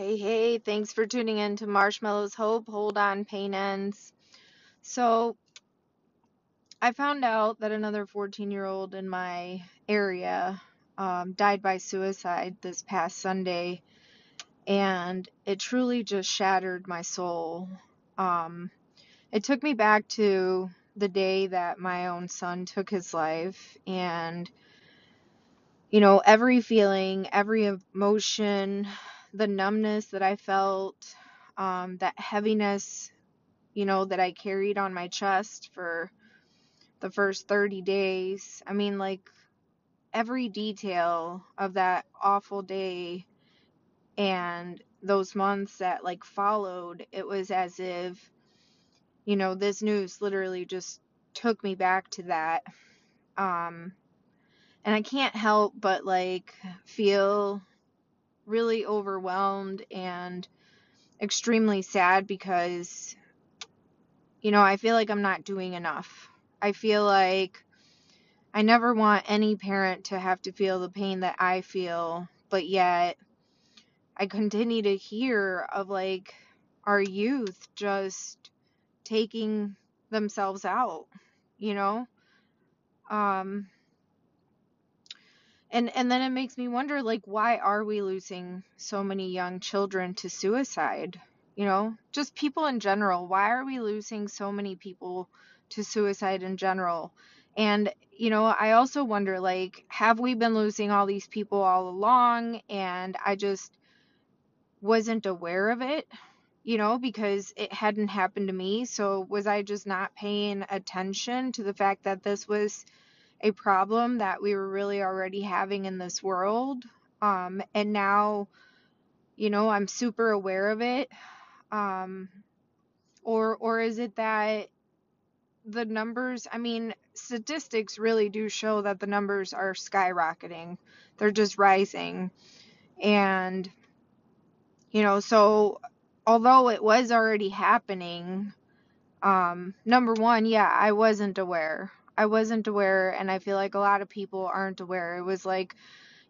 Hey, hey, thanks for tuning in to Marshmallows Hope. Hold on, pain ends. So, I found out that another 14 year old in my area um, died by suicide this past Sunday, and it truly just shattered my soul. Um, it took me back to the day that my own son took his life, and you know, every feeling, every emotion, the numbness that I felt, um, that heaviness, you know, that I carried on my chest for the first 30 days. I mean, like every detail of that awful day and those months that like followed, it was as if, you know, this news literally just took me back to that. Um, and I can't help but like feel really overwhelmed and extremely sad because, you know, I feel like I'm not doing enough. I feel like I never want any parent to have to feel the pain that I feel, but yet I continue to hear of like our youth just taking themselves out, you know? Um and and then it makes me wonder like why are we losing so many young children to suicide? You know just people in general why are we losing so many people to suicide in general? And you know i also wonder like have we been losing all these people all along? And i just wasn't aware of it you know because it hadn't happened to me. So was i just not paying attention to the fact that this was a problem that we were really already having in this world. Um, and now, you know, I'm super aware of it. Um, or, or is it that the numbers, I mean, statistics really do show that the numbers are skyrocketing. They're just rising. And, you know, so although it was already happening, um, number one, yeah, I wasn't aware. I wasn't aware, and I feel like a lot of people aren't aware. It was like,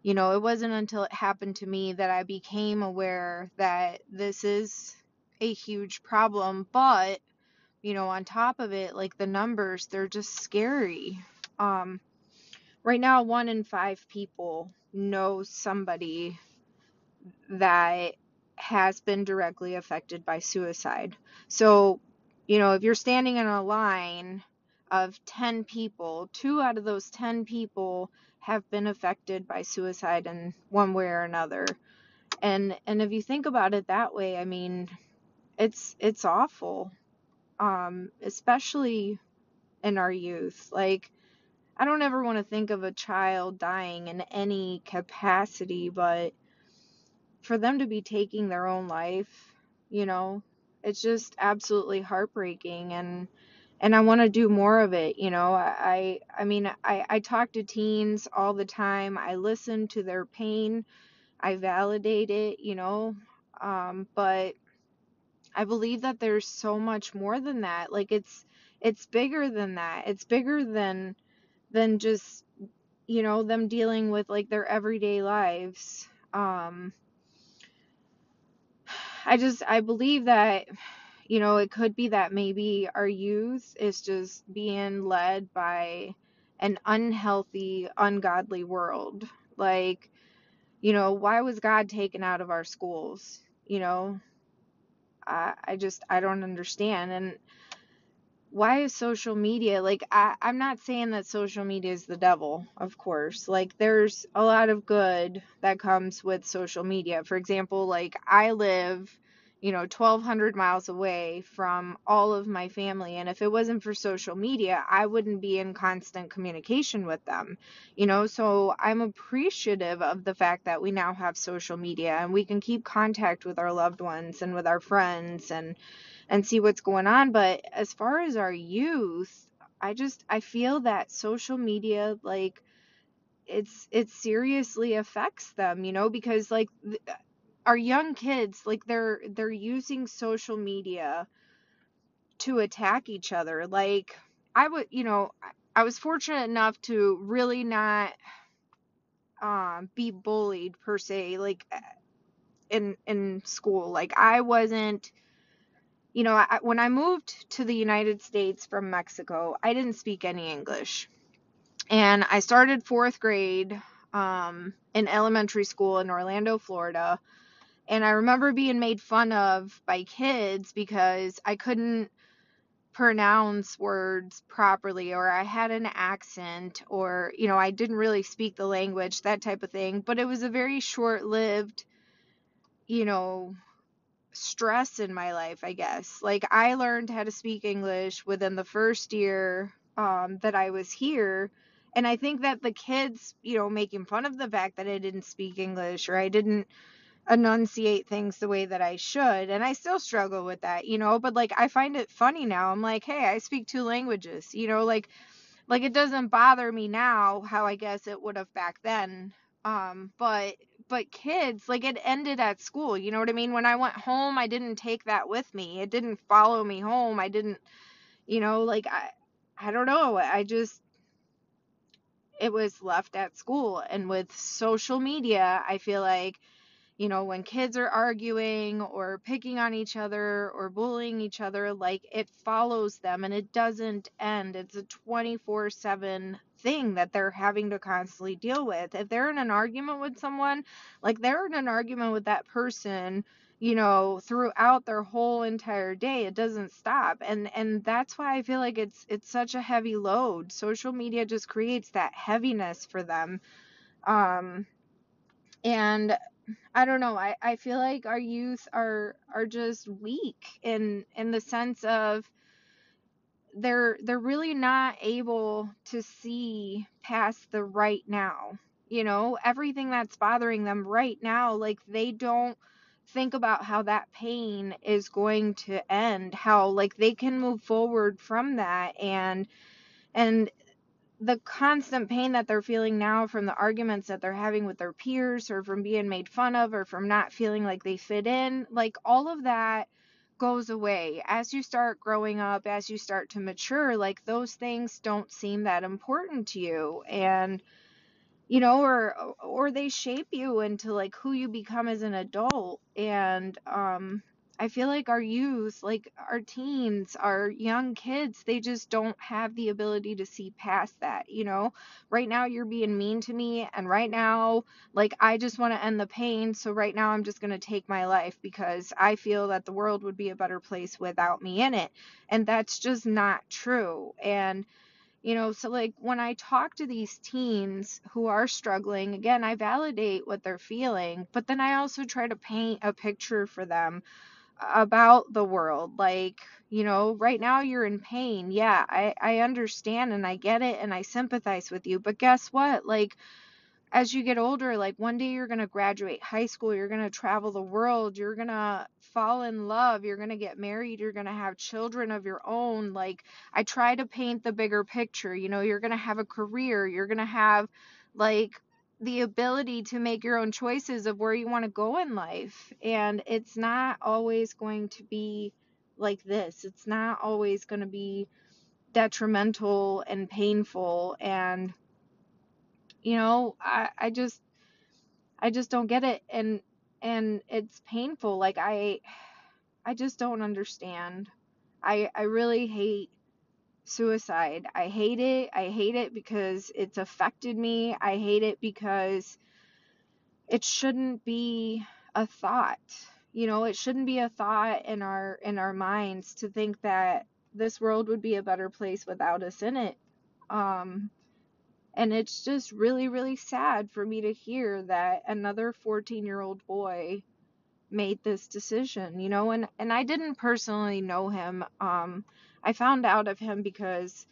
you know, it wasn't until it happened to me that I became aware that this is a huge problem. But, you know, on top of it, like the numbers, they're just scary. Um, right now, one in five people know somebody that has been directly affected by suicide. So, you know, if you're standing in a line of 10 people, two out of those 10 people have been affected by suicide in one way or another. And and if you think about it that way, I mean, it's it's awful. Um especially in our youth. Like I don't ever want to think of a child dying in any capacity, but for them to be taking their own life, you know, it's just absolutely heartbreaking and and I want to do more of it, you know. I I mean, I I talk to teens all the time. I listen to their pain. I validate it, you know. Um but I believe that there's so much more than that. Like it's it's bigger than that. It's bigger than than just you know them dealing with like their everyday lives. Um I just I believe that you know it could be that maybe our youth is just being led by an unhealthy ungodly world. Like you know why was god taken out of our schools? You know i, I just i don't understand. And why is social media like I, i'm not saying that social media is the devil of course. Like there's a lot of good that comes with social media. For example like i live you know 1200 miles away from all of my family and if it wasn't for social media i wouldn't be in constant communication with them you know so i'm appreciative of the fact that we now have social media and we can keep contact with our loved ones and with our friends and and see what's going on. But as far as our youth, I just I feel that social media like it's it seriously affects them, you know, because like th- our young kids like they're they're using social media to attack each other. Like I would, you know, I was fortunate enough to really not um be bullied per se. Like in in school. Like I wasn't you know, I, when I moved to the United States from Mexico, I didn't speak any English. And I started fourth grade um, in elementary school in Orlando, Florida. And I remember being made fun of by kids because I couldn't pronounce words properly or I had an accent or, you know, I didn't really speak the language, that type of thing. But it was a very short lived, you know, stress in my life, I guess. Like I learned how to speak English within the first year um, that I was here. And I think that the kids, you know, making fun of the fact that I didn't speak English or I didn't enunciate things the way that I should. And I still struggle with that, you know, but like I find it funny now. I'm like, hey, I speak two languages, you know, like like it doesn't bother me now how I guess it would have back then. Um, but but kids, like it ended at school, you know what I mean? When I went home, I didn't take that with me. It didn't follow me home. I didn't, you know, like I I don't know. I just it was left at school and with social media, I feel like you know, when kids are arguing or picking on each other or bullying each other, like it follows them and it doesn't end. It's a 24 7 thing that they're having to constantly deal with. If they're in an argument with someone, like they're in an argument with that person you know throughout their whole entire day it doesn't stop and and that's why i feel like it's it's such a heavy load social media just creates that heaviness for them um and I don't know. I, I feel like our youth are are just weak in in the sense of they're they're really not able to see past the right now. You know, everything that's bothering them right now, like they don't think about how that pain is going to end, how like they can move forward from that and and the constant pain that they're feeling now from the arguments that they're having with their peers or from being made fun of or from not feeling like they fit in, like all of that goes away. As you start growing up, as you start to mature, like those things don't seem that important to you. And you know or or they shape you into like who you become as an adult. And um I feel like our youth, like our teens, our young kids, they just don't have the ability to see past that, you know? Right now you're being mean to me and right now like I just want to end the pain, so right now I'm just going to take my life because I feel that the world would be a better place without me in it. And that's just not true. And you know, so like when I talk to these teens who are struggling, again, I validate what they're feeling, but then I also try to paint a picture for them about the world. Like, you know, right now you're in pain. Yeah, I, I understand and I get it and I sympathize with you. But guess what? Like, as you get older, like one day you're going to graduate high school, you're going to travel the world, you're going to fall in love, you're going to get married, you're going to have children of your own. Like, I try to paint the bigger picture. You know, you're going to have a career, you're going to have like the ability to make your own choices of where you want to go in life. And it's not always going to be like this. It's not always going to be detrimental and painful and you know, I I just I just don't get it and and it's painful. Like I I just don't understand. I I really hate suicide. I hate it. I hate it because it's affected me. I hate it because it shouldn't be a thought. You know, it shouldn't be a thought in our in our minds to think that this world would be a better place without us in it. Um and it's just really really sad for me to hear that another 14-year-old boy made this decision, you know, and and I didn't personally know him. Um I found out of him because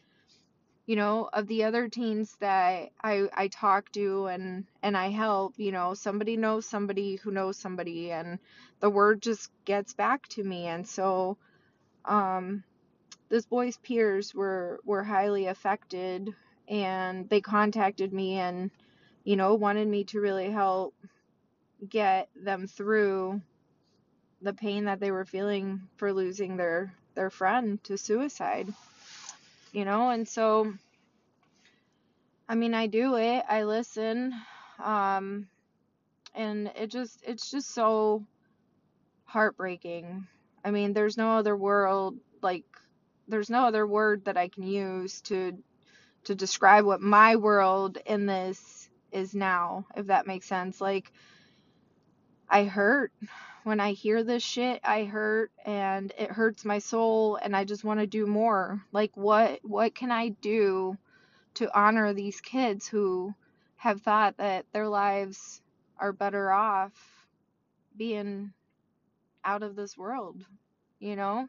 you know of the other teens that I I talk to and and I help, you know, somebody knows somebody who knows somebody and the word just gets back to me. And so um this boy's peers were were highly affected and they contacted me and you know wanted me to really help get them through the pain that they were feeling for losing their their friend to suicide. You know, and so I mean, I do it. I listen. Um and it just it's just so heartbreaking. I mean, there's no other world like there's no other word that I can use to to describe what my world in this is now, if that makes sense. Like I hurt when I hear this shit. I hurt and it hurts my soul and I just want to do more. Like what what can I do to honor these kids who have thought that their lives are better off being out of this world, you know?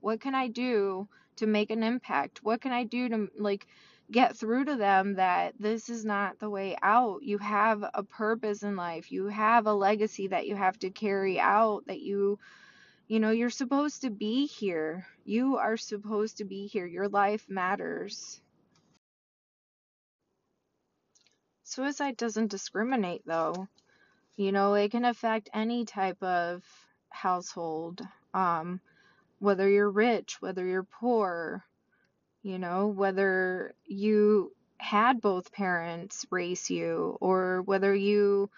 What can I do to make an impact? What can I do to like get through to them that this is not the way out? You have a purpose in life. You have a legacy that you have to carry out that you you know, you're supposed to be here. You are supposed to be here. Your life matters. Suicide doesn't discriminate though. You know, it can affect any type of household. Um whether you're rich, whether you're poor, you know, whether you had both parents raise you or whether you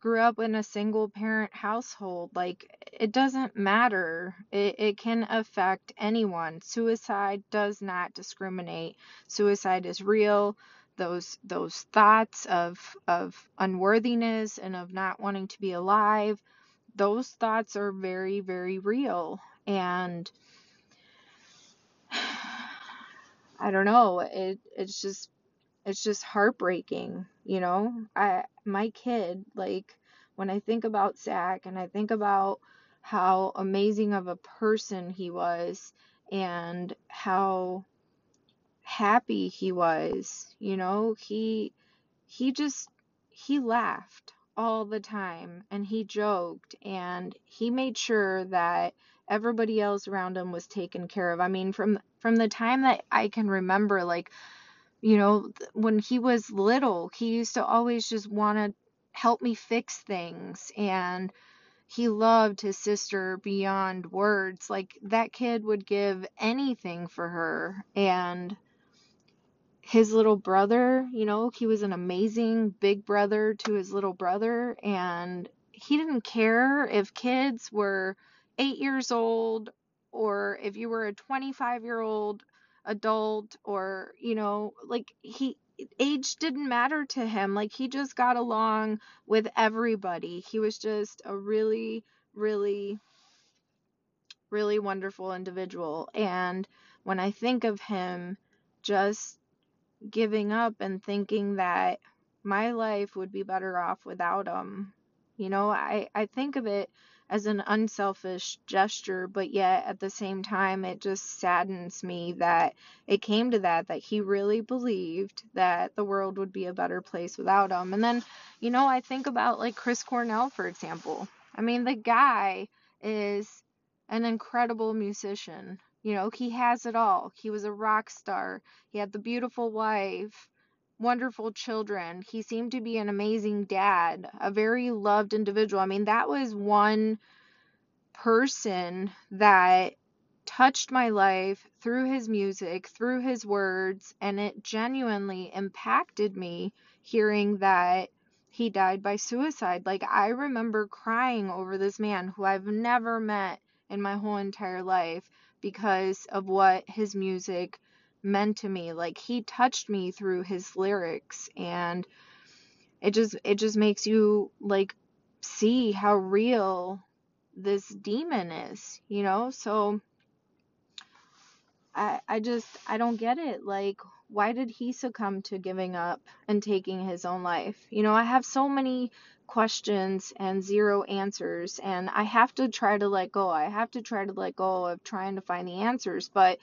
grew up in a single parent household, like it doesn't matter. It, it can affect anyone. Suicide does not discriminate. Suicide is real. Those those thoughts of of unworthiness and of not wanting to be alive, those thoughts are very, very real. And I don't know, it it's just it's just heartbreaking, you know? I my kid, like when I think about Zach and I think about how amazing of a person he was and how happy he was, you know, he he just he laughed all the time and he joked and he made sure that everybody else around him was taken care of. I mean, from from the time that I can remember like you know, when he was little, he used to always just want to help me fix things and he loved his sister beyond words. Like that kid would give anything for her and his little brother, you know, he was an amazing big brother to his little brother and he didn't care if kids were 8 years old or if you were a 25 year old adult or you know like he age didn't matter to him like he just got along with everybody. He was just a really really really wonderful individual. And when i think of him just giving up and thinking that my life would be better off without him you know i i think of it as an unselfish gesture, but yet at the same time, it just saddens me that it came to that, that he really believed that the world would be a better place without him. And then, you know, I think about like Chris Cornell, for example. I mean, the guy is an incredible musician. You know, he has it all. He was a rock star, he had the beautiful wife wonderful children. He seemed to be an amazing dad, a very loved individual. I mean, that was one person that touched my life through his music, through his words, and it genuinely impacted me hearing that he died by suicide. Like, I remember crying over this man who I've never met in my whole entire life because of what his music meant to me. Like he touched me through his lyrics and it just it just makes you like see how real this demon is, you know? So I I just I don't get it. Like why did he succumb to giving up and taking his own life? You know, I have so many questions and zero answers and I have to try to let go. I have to try to let go of trying to find the answers, but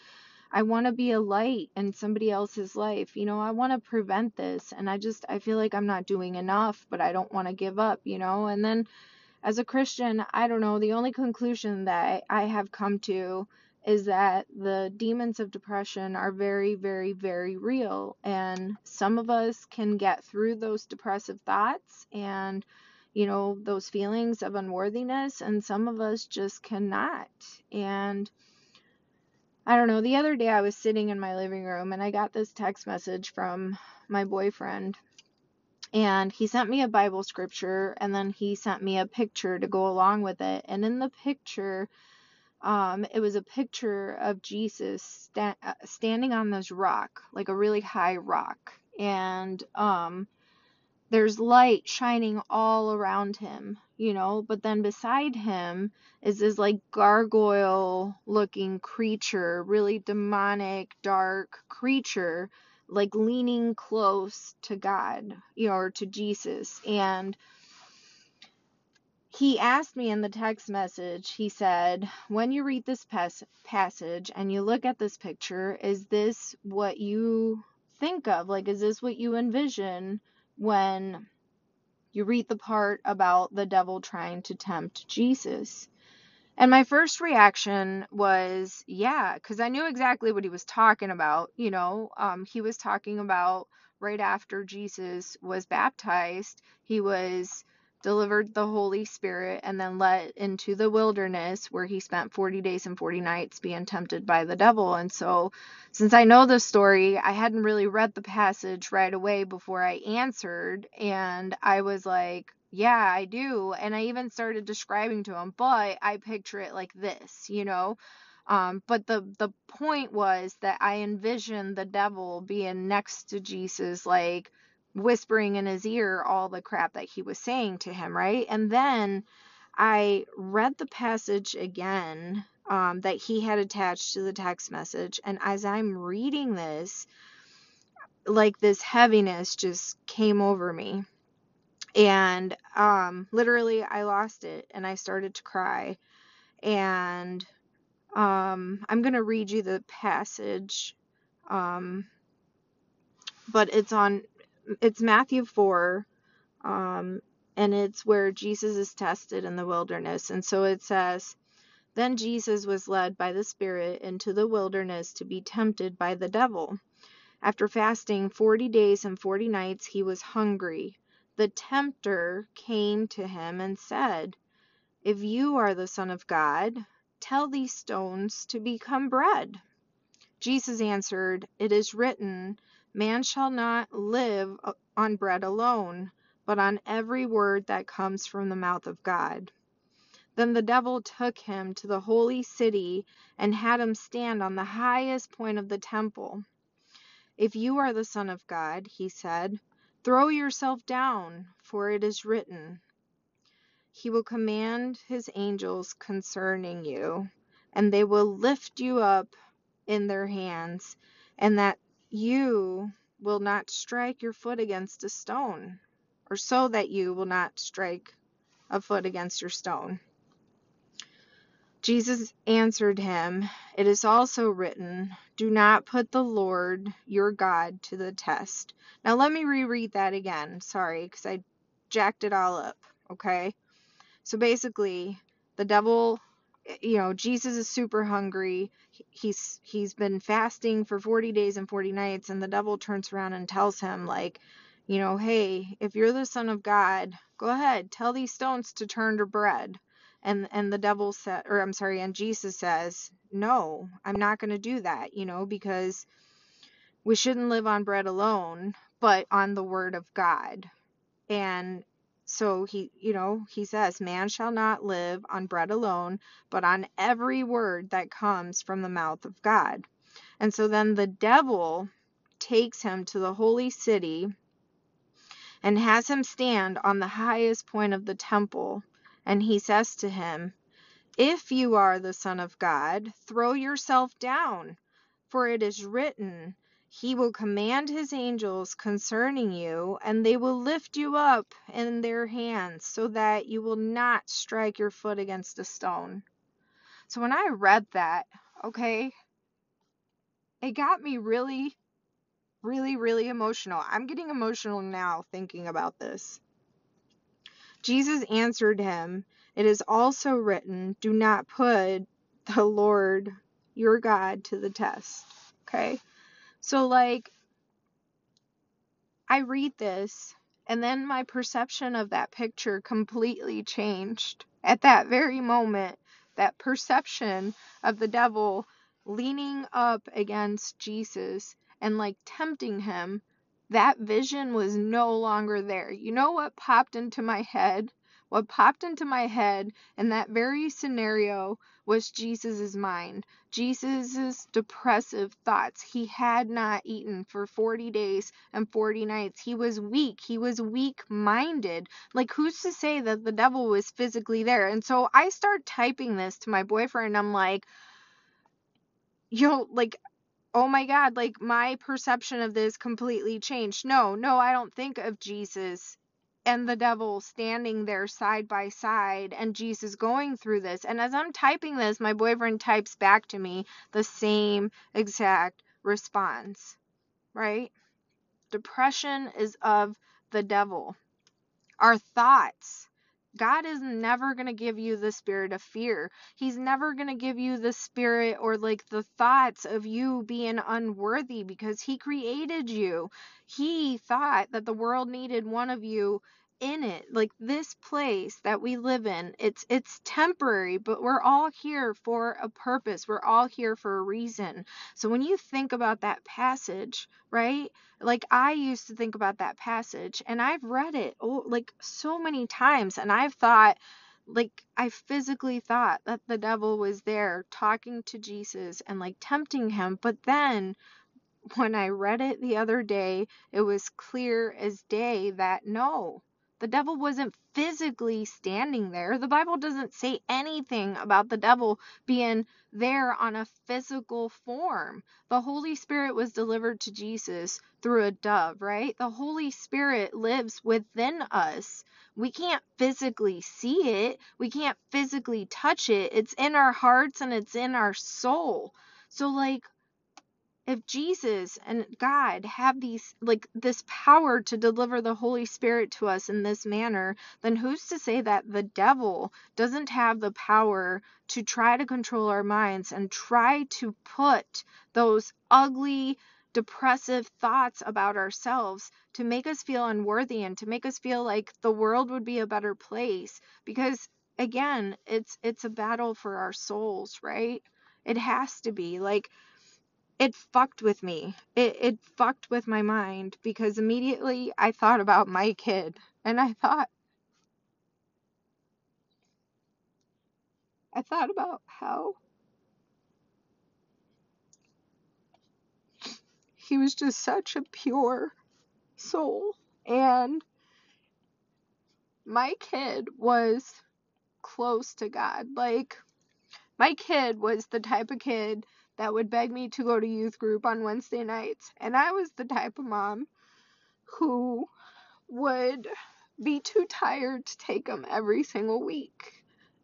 I want to be a light in somebody else's life. You know, I want to prevent this. And I just, I feel like I'm not doing enough, but I don't want to give up, you know? And then as a Christian, I don't know, the only conclusion that I have come to is that the demons of depression are very, very, very real. And some of us can get through those depressive thoughts and, you know, those feelings of unworthiness, and some of us just cannot. And, I don't know. The other day I was sitting in my living room and I got this text message from my boyfriend. and he sent me a Bible scripture and then he sent me a picture to go along with it. And in the picture, um, it was a picture of Jesus sta- uh, standing on this rock, like a really high rock. And um, there's light shining all around him, you know, but then beside him is this like gargoyle looking creature, really demonic, dark creature, like leaning close to God, you know, or to Jesus. And he asked me in the text message, he said, when you read this pas- passage and you look at this picture, is this what you think of? Like, is this what you envision when you read the part about the devil trying to tempt Jesus. And my first reaction was, yeah, because I knew exactly what he was talking about. You know, um, he was talking about right after Jesus was baptized, he was delivered the Holy Spirit and then led into the wilderness where he spent 40 days and 40 nights being tempted by the devil. And so, since I know the story, I hadn't really read the passage right away before I answered. And I was like, yeah, I do. And I even started describing to him, but I picture it like this, you know? Um, but the the point was that I envisioned the devil being next to Jesus, like whispering in his ear all the crap that he was saying to him, right? And then I read the passage again um, that he had attached to the text message, and as I'm reading this, like this heaviness just came over me and um literally I lost it and I started to cry and um I'm going to read you the passage um but it's on it's Matthew 4 um and it's where Jesus is tested in the wilderness. And so it says then Jesus was led by the Spirit into the wilderness to be tempted by the devil. After fasting 40 days and 40 nights he was hungry. The tempter came to him and said If you are the Son of God, tell these stones to become bread. Jesus answered, It is written, Man shall not live uh, on bread alone, but on every word that comes from the mouth of God. Then the devil took him to the holy city and had him stand on the highest point of the temple. If you are the Son of God, he said, throw yourself down, for it is written, He will command his angels concerning you, and they will lift you up in their hands, and that you will not strike your foot against a stone, or so that you will not strike a foot against your stone. Jesus answered him, It is also written, Do not put the Lord your God to the test. Now, let me reread that again. Sorry, because I jacked it all up. Okay? So basically, the devil, you know, Jesus is super hungry. He's he's been fasting for 40 days and 40 nights and the devil turns around and tells him like, you know, hey, if you're the son of God, go ahead, tell these stones to turn to bread. And and the devil said or I'm sorry, and Jesus says, "No, I'm not going to do that, you know, because we shouldn't live on bread alone, but on the word of God." And so he, you know, he says, Man shall not live on bread alone, but on every word that comes from the mouth of God. And so then the devil takes him to the holy city and has him stand on the highest point of the temple. And he says to him, If you are the Son of God, throw yourself down, for it is written, He will command His angels concerning you, and they will lift you up in their hands, so that you will not strike your foot against a stone. So when I read that, okay, it got me really, really, really emotional. I'm getting emotional now thinking about this. Jesus answered him, It is also written, Do not put the Lord your God to the test. Okay? So, like, I read this, and then my perception of that picture completely changed. At that very moment, that perception of the devil leaning up against Jesus and like tempting him that vision was no longer there. You know what popped into my head? What popped into my head in that very scenario was Jesus's mind. Jesus's depressive thoughts. He had not eaten for 40 days and 40 nights. He was weak. He was weak-minded. Like who's to say that the devil was physically there? And so I start typing this to my boyfriend. I'm like, yo, like oh my God, like my perception of this completely changed. No, no, I don't think of Jesus and the devil standing there side by side and Jesus going through this. And as I'm typing this, my boyfriend types back to me the same exact response, right? Depression is of the devil. Our thoughts God is never going to give you the spirit of fear. He's never going to give you the spirit or like the thoughts of you being unworthy because He created you. He thought that the world needed one of you in it like this place that we live in it's it's temporary but we're all here for a purpose. We're all here for a reason. So when you think about that passage right like I used to think about that passage and I've read it oh, like so many times and I've thought like I physically thought that the devil was there talking to Jesus and like tempting him but then when I read it the other day it was clear as day that no the devil wasn't physically standing there. The Bible doesn't say anything about the devil being there on a physical form. The Holy Spirit was delivered to Jesus through a dove, right? The Holy Spirit lives within us. We can't physically see it, we can't physically touch it. It's in our hearts and it's in our soul. So, like, if Jesus and God have these like this power to deliver the Holy Spirit to us in this manner, then who's to say that the devil doesn't have the power to try to control our minds and try to put those ugly depressive thoughts about ourselves to make us feel unworthy and to make us feel like the world would be a better place because again, it's it's a battle for our souls, right? It has to be. Like it fucked with me. It it fucked with my mind because immediately I thought about my kid and I thought I thought about how he was just such a pure soul and my kid was close to God. Like my kid was the type of kid that would beg me to go to youth group on Wednesday nights. And I was the type of mom who would be too tired to take him every single week.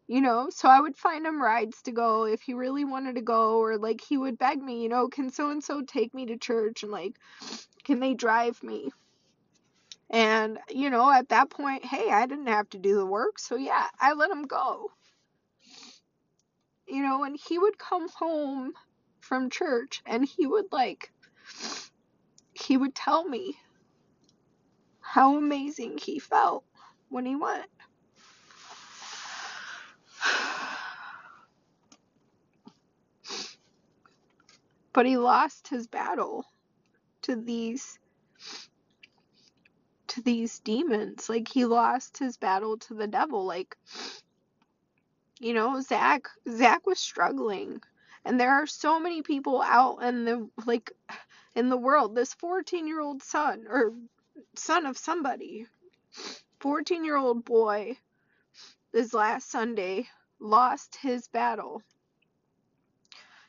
You know, so I would find him rides to go if he really wanted to go, or like he would beg me, you know, can so and so take me to church and like, can they drive me? And, you know, at that point, hey, I didn't have to do the work, so yeah, I let him go. You know, and he would come home from church and he would like he would tell me how amazing he felt when he went. But he lost his battle to these to these demons. Like he lost his battle to the devil. Like you know, Zach Zach was struggling and there are so many people out in the like in the world. This 14-year-old son or son of somebody, 14-year-old boy this last Sunday lost his battle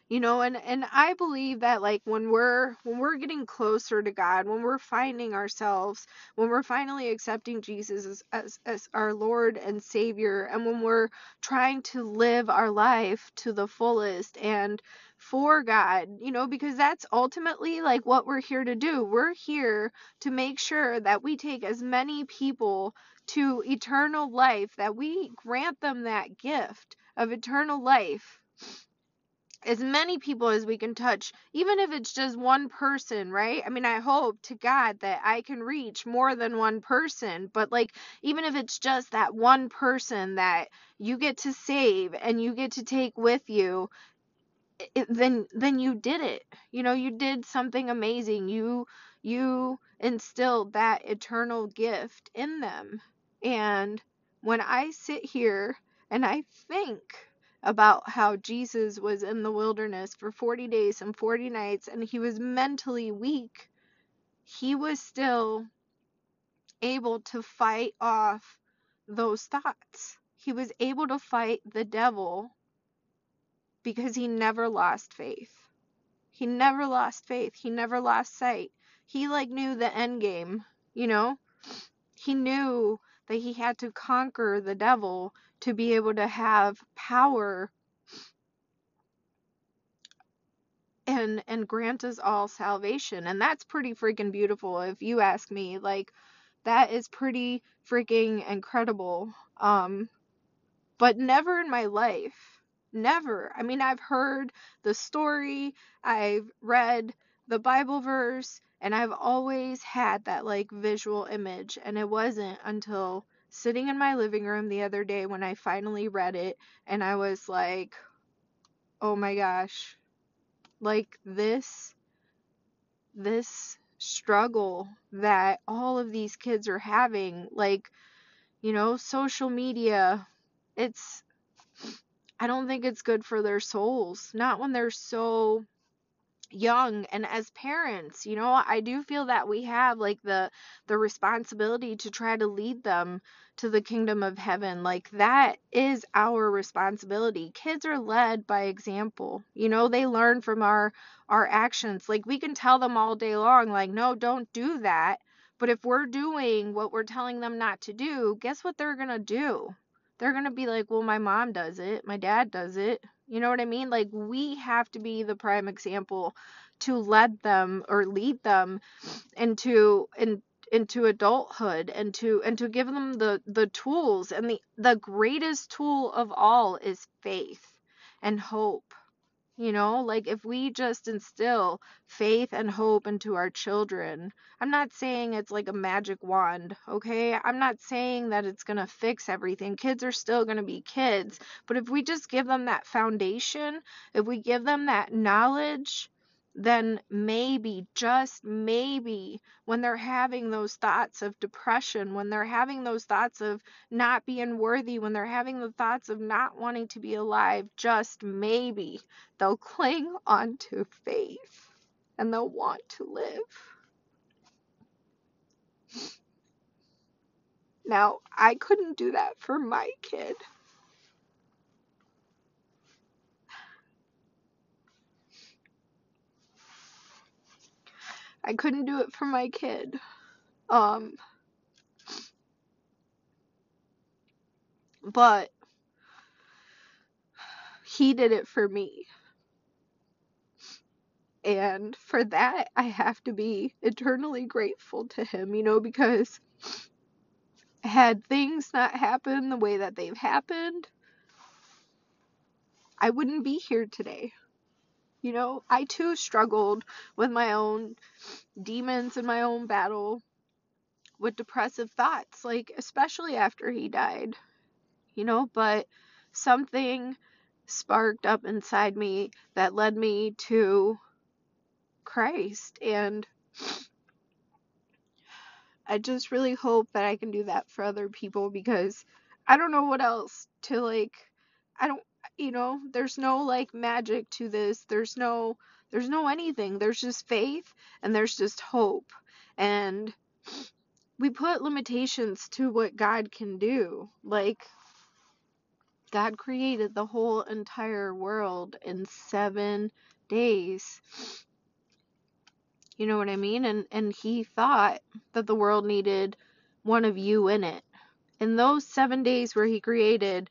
you know and and i believe that like when we're when we're getting closer to god when we're finding ourselves when we're finally accepting jesus as, as as our lord and savior and when we're trying to live our life to the fullest and for god you know because that's ultimately like what we're here to do. We're here to make sure that we take as many people to eternal life that we grant them that gift of eternal life as many people as we can touch, even if it's just one person, right? I mean, I hope to God that I can reach more than one person, but like, even if it's just that one person that you get to save and you get to take with you, it, then then you did it. You know, you did something amazing. You you instilled that eternal gift in them. And when I sit here and I think about how Jesus was in the wilderness for 40 days and 40 nights and he was mentally weak, he was still able to fight off those thoughts. He was able to fight the devil because he never lost faith. He never lost faith. He never lost sight. He like knew the end game, you know? He knew that he had to conquer the devil to be able to have power and and grant us all salvation. And that's pretty freaking beautiful if you ask me. Like that is pretty freaking incredible. Um but never in my life. Never. I mean, I've heard the story, I've read the Bible verse, and I've always had that like visual image. And it wasn't until sitting in my living room the other day when I finally read it and I was like, oh my gosh, like this, this struggle that all of these kids are having, like, you know, social media, it's, I don't think it's good for their souls. Not when they're so young and as parents you know i do feel that we have like the the responsibility to try to lead them to the kingdom of heaven like that is our responsibility. Kids are led by example you know they learn from our our actions. Like we can tell them all day long like no don't do that but if we're doing what we're telling them not to do guess what they're going to do? They're going to be like well my mom does it my dad does it you know what I mean? Like we have to be the prime example to lead them or lead them into in, into adulthood and to and to give them the the tools and the the greatest tool of all is faith and hope you know, like if we just instill faith and hope into our children, I'm not saying it's like a magic wand, okay? I'm not saying that it's going to fix everything. Kids are still going to be kids. But if we just give them that foundation, if we give them that knowledge, then maybe, just maybe, when they're having those thoughts of depression, when they're having those thoughts of not being worthy, when they're having the thoughts of not wanting to be alive, just maybe they'll cling onto faith and they'll want to live. Now, I couldn't do that for my kid. I couldn't do it for my kid. Um, but he did it for me. And for that, I have to be eternally grateful to him, you know, because had things not happened the way that they've happened, I wouldn't be here today. You know, I too struggled with my own demons and my own battle with depressive thoughts, like, especially after he died, you know, but something sparked up inside me that led me to Christ. And I just really hope that I can do that for other people because I don't know what else to like. I don't you know, there's no like magic to this. There's no there's no anything. There's just faith and there's just hope. And we put limitations to what God can do. Like God created the whole entire world in 7 days. You know what I mean? And and he thought that the world needed one of you in it in those seven days where he created,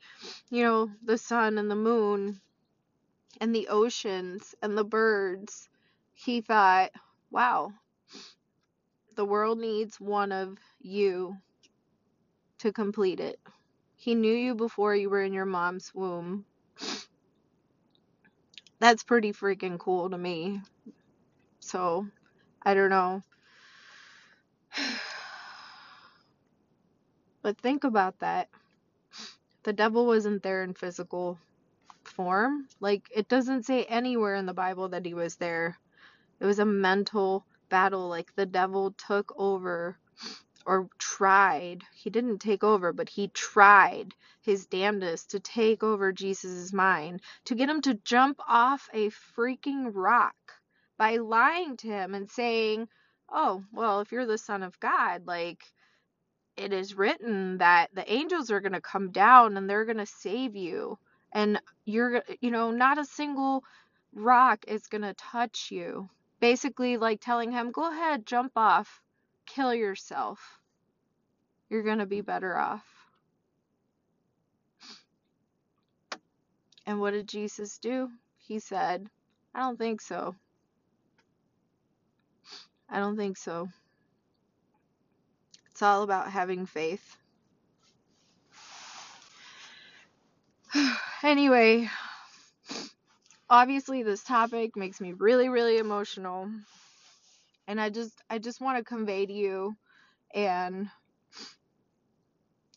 you know, the sun and the moon and the oceans and the birds, he thought, wow, the world needs one of you to complete it. He knew you before you were in your mom's womb. That's pretty freaking cool to me. So, I don't know. But think about that. The devil wasn't there in physical form. Like, it doesn't say anywhere in the Bible that he was there. It was a mental battle like the devil took over or tried he didn't take over but he tried his damnedest to take over jesus' mind to get him to jump off a freaking rock by lying to him and saying oh well if you're the son of god like it is written that the angels are going to come down and they're going to save you and you're you know not a single rock is going to touch you. Basically like telling him go ahead jump off. Kill yourself. You're going to be better off. And what did jesus do? He said i don't think so. I don't think so it's all about having faith. Anyway obviously this topic makes me really really emotional. And i just i just want to convey to you and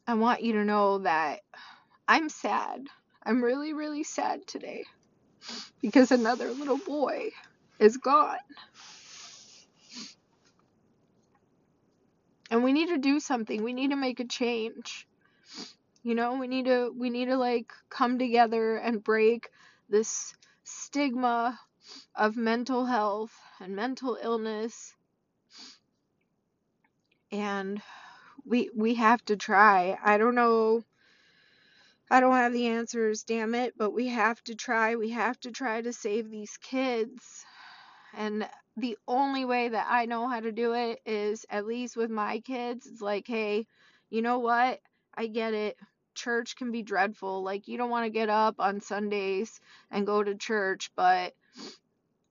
i want you to know that i'm sad. I'm really really sad today because another little boy is gone and we need to do something. We need to make a change. You know we need to we need to like come together and break this stigma of mental health and mental illness. And we we have to try. I don't know. I don't have the answers damn it but we have to try. We have to try to save these kids. And the only way that i know how to do it is at least with my kids it's like hey you know what i get it church can be dreadful. Like, you don't want to get up on Sundays and go to church, but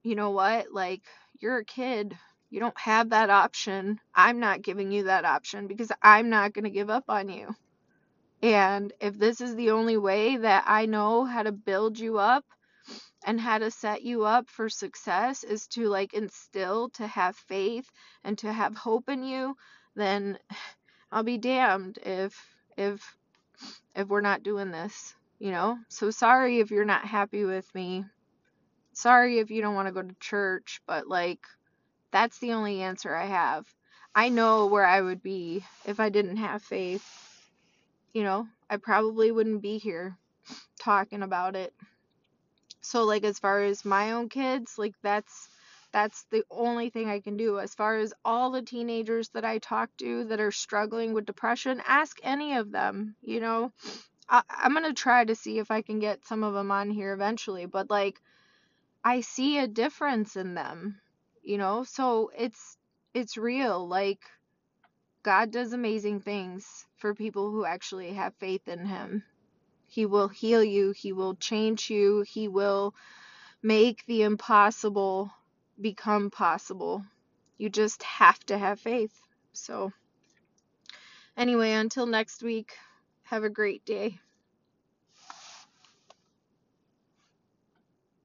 you know what? Like, you're a kid. You don't have that option. I'm not giving you that option because I'm not going to give up on you. And if this is the only way that I know how to build you up and how to set you up for success is to like instill to have faith and to have hope in you, then I'll be damned if if if we're not doing this, you know? So sorry if you're not happy with me. Sorry if you don't want to go to church, but like, that's the only answer I have. I know where I would be if I didn't have faith. You know, I probably wouldn't be here talking about it. So like as far as my own kids, like that's that's the only thing I can do. As far as all the teenagers that I talk to that are struggling with depression, ask any of them. You know, I, I'm going to try to see if I can get some of them on here eventually, but like, I see a difference in them, you know, so it's, it's real. Like, God does amazing things for people who actually have faith in Him. He will heal you, He will change you, He will make the impossible become possible. You just have to have faith. So, anyway, until next week, have a great day.